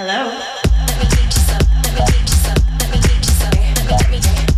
Hello. Let me teach you some. Let me teach you some. Let me teach you some. Let me.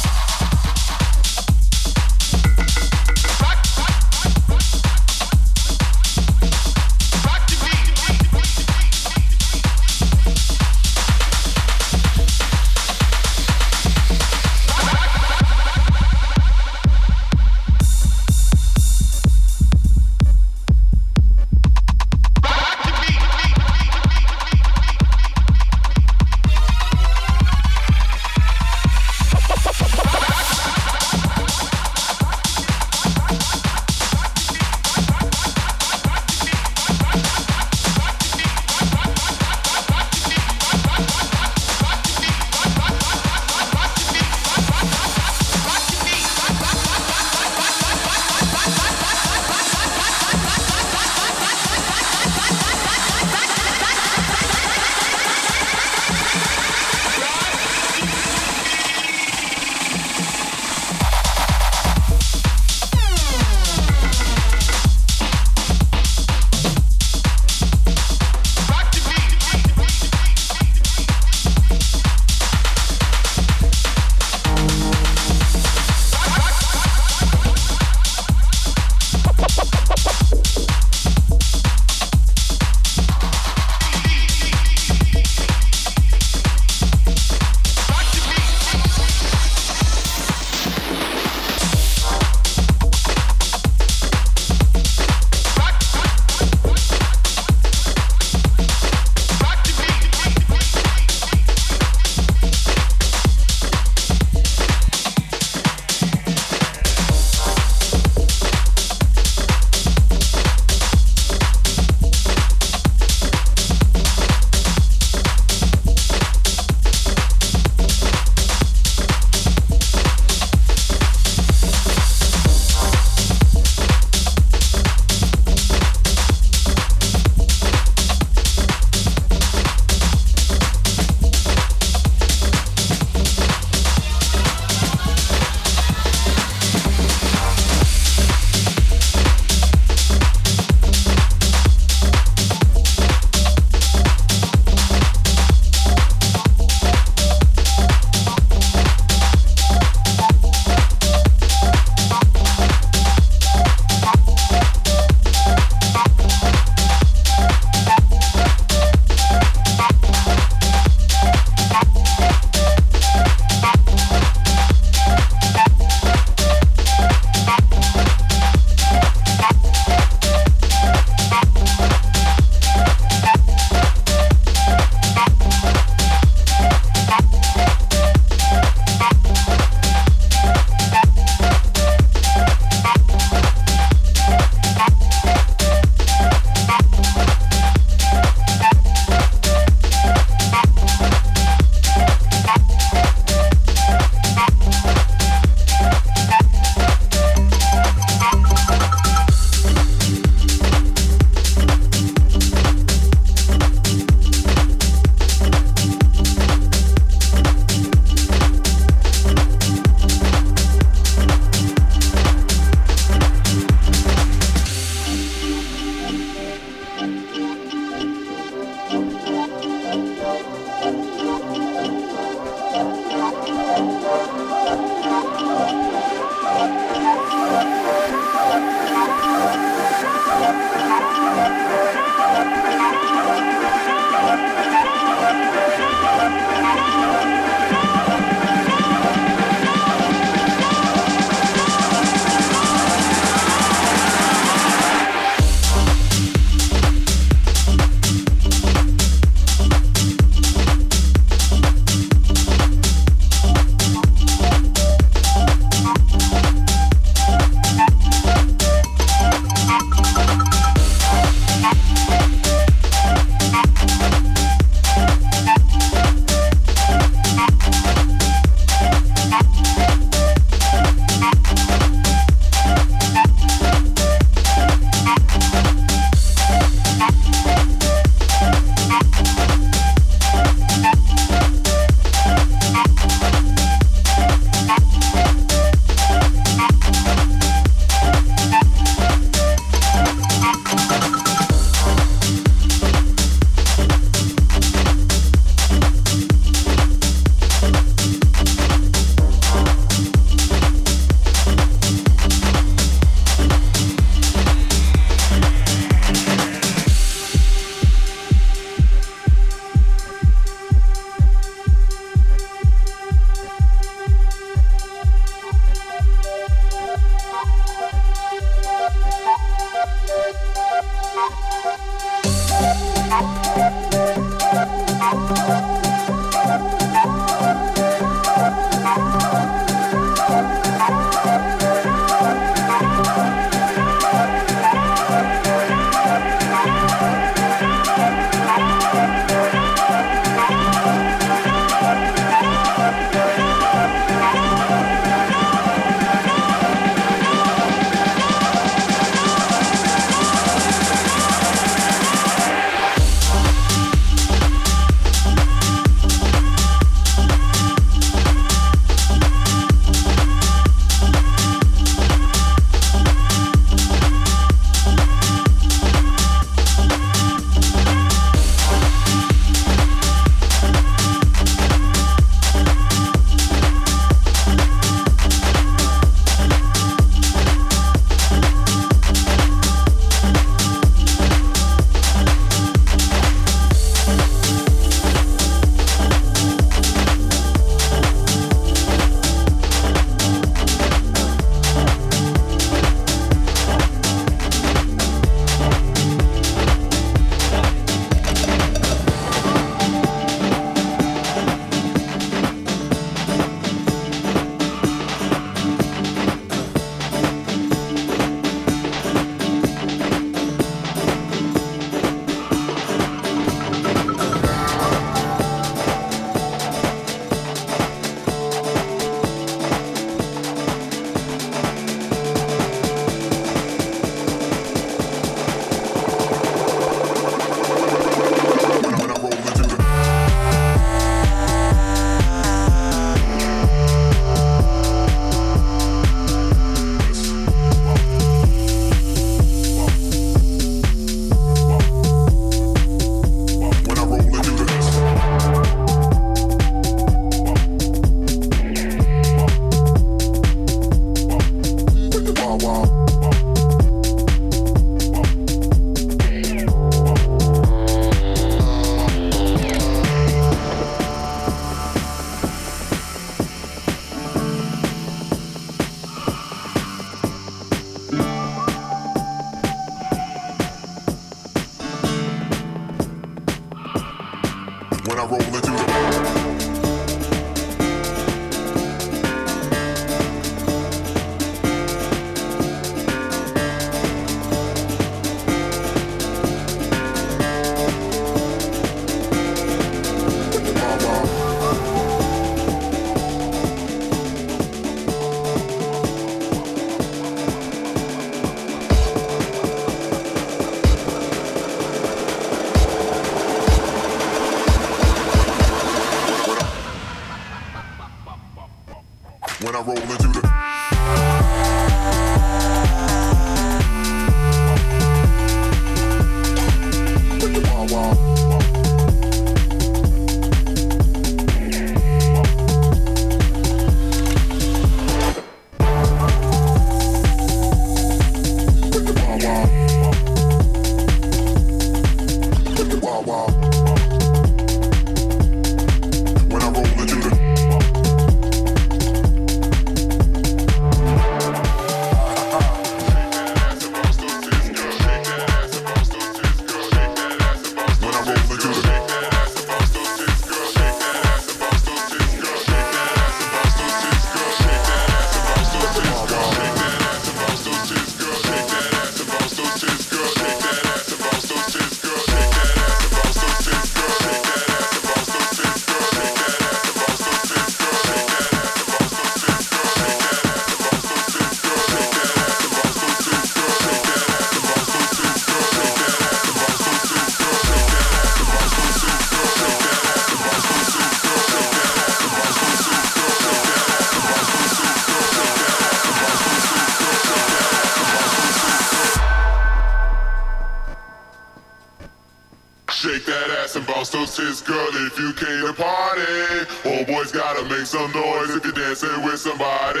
Dancing with somebody.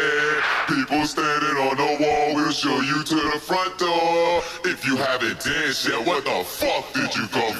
People standing on the wall, we'll show you to the front door. If you haven't danced yet, what the fuck did you come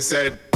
said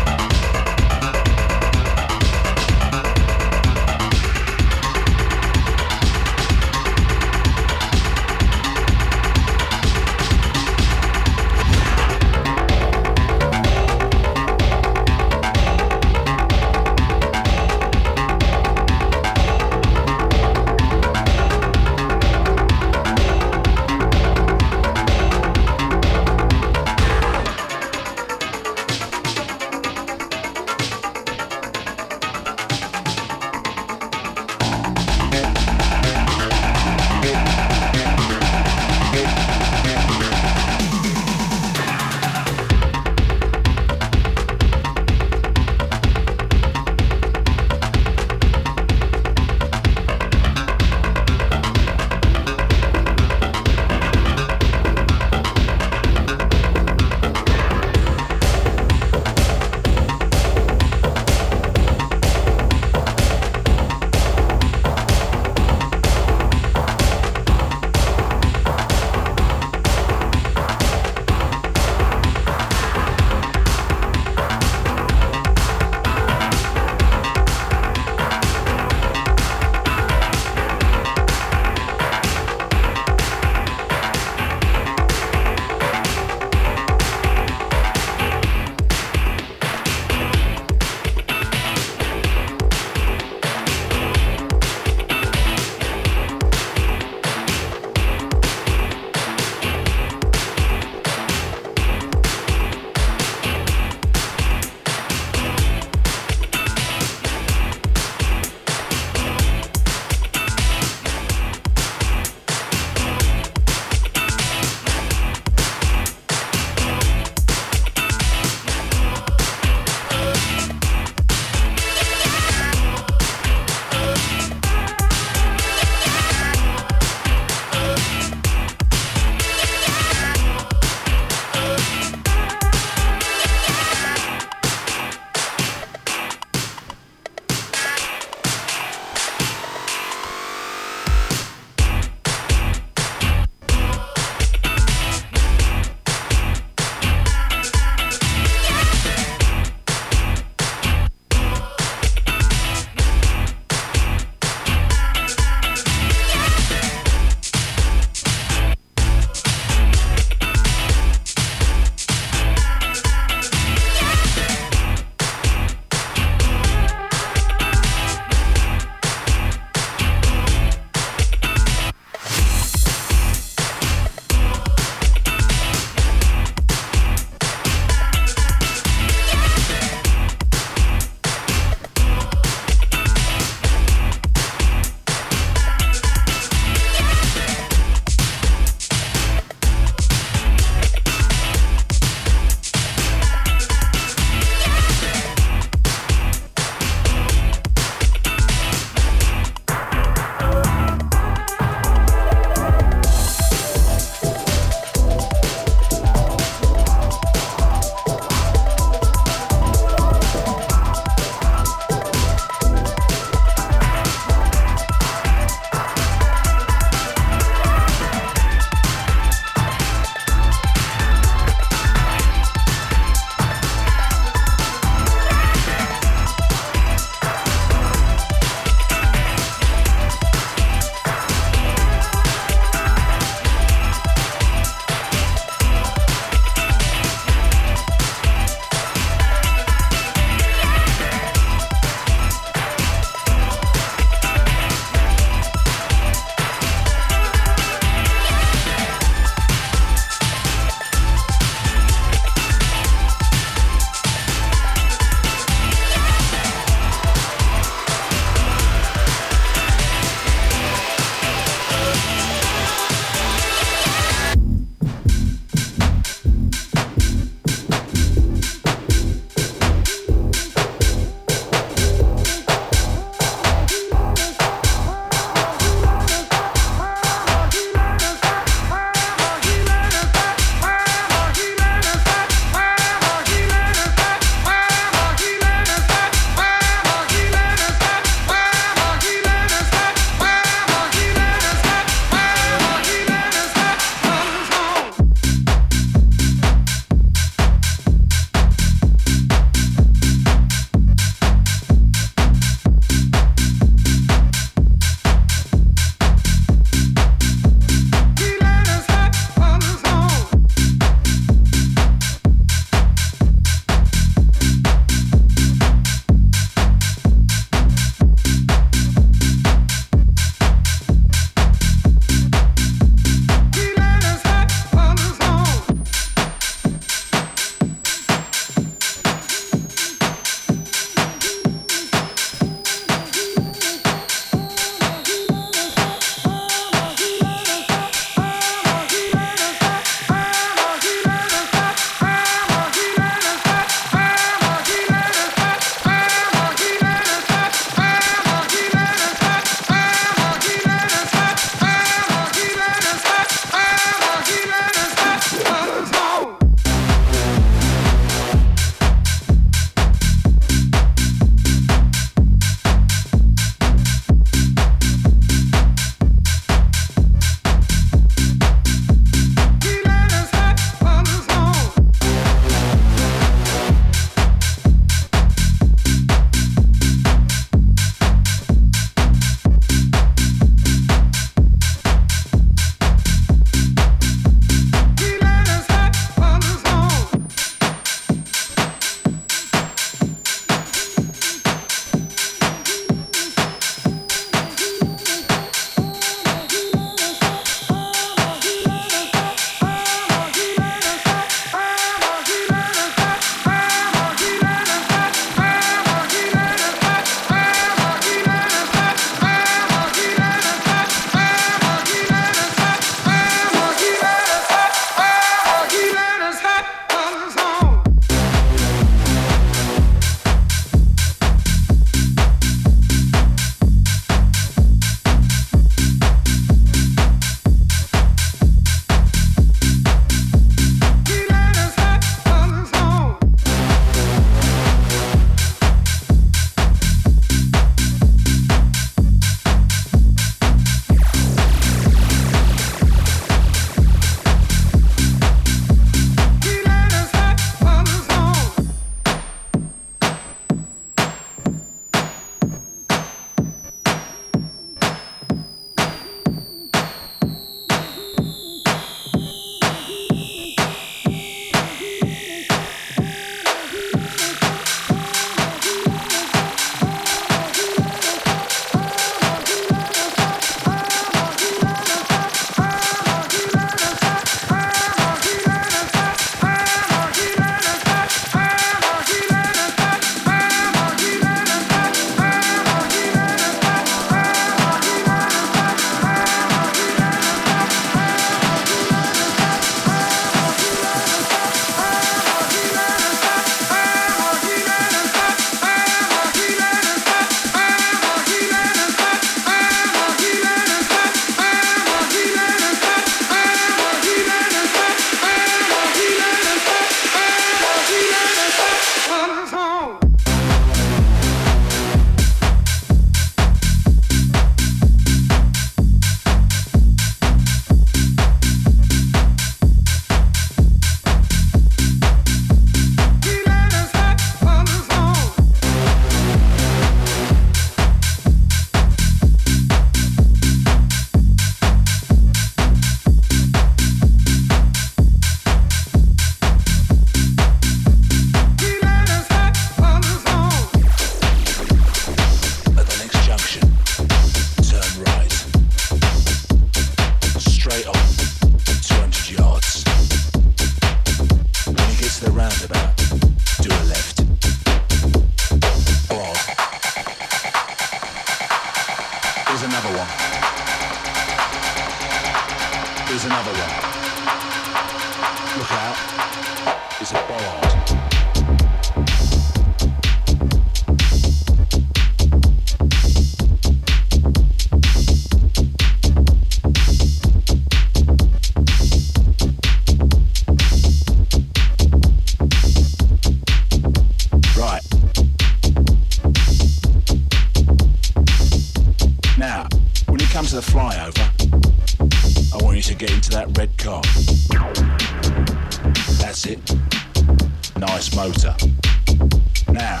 Now,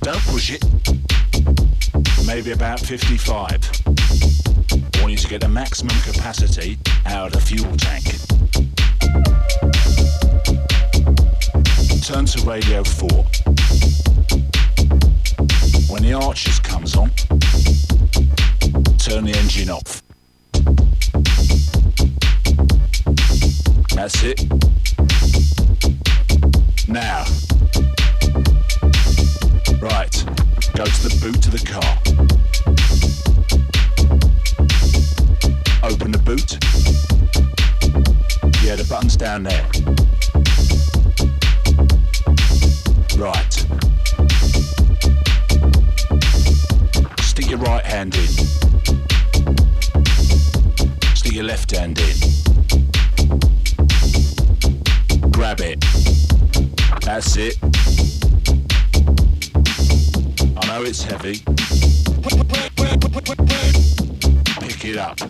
don't push it. Maybe about 55. I want you to get the maximum capacity out of the fuel tank. Turn to radio 4. When the Archers comes on, turn the engine off. That's it. Now. Right, go to the boot of the car. Open the boot. Yeah, the button's down there. Right. Stick your right hand in. Stick your left hand in. Grab it. That's it know it's heavy. Pick it up. Now.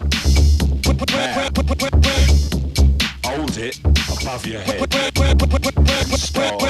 Hold it above your head. Stop.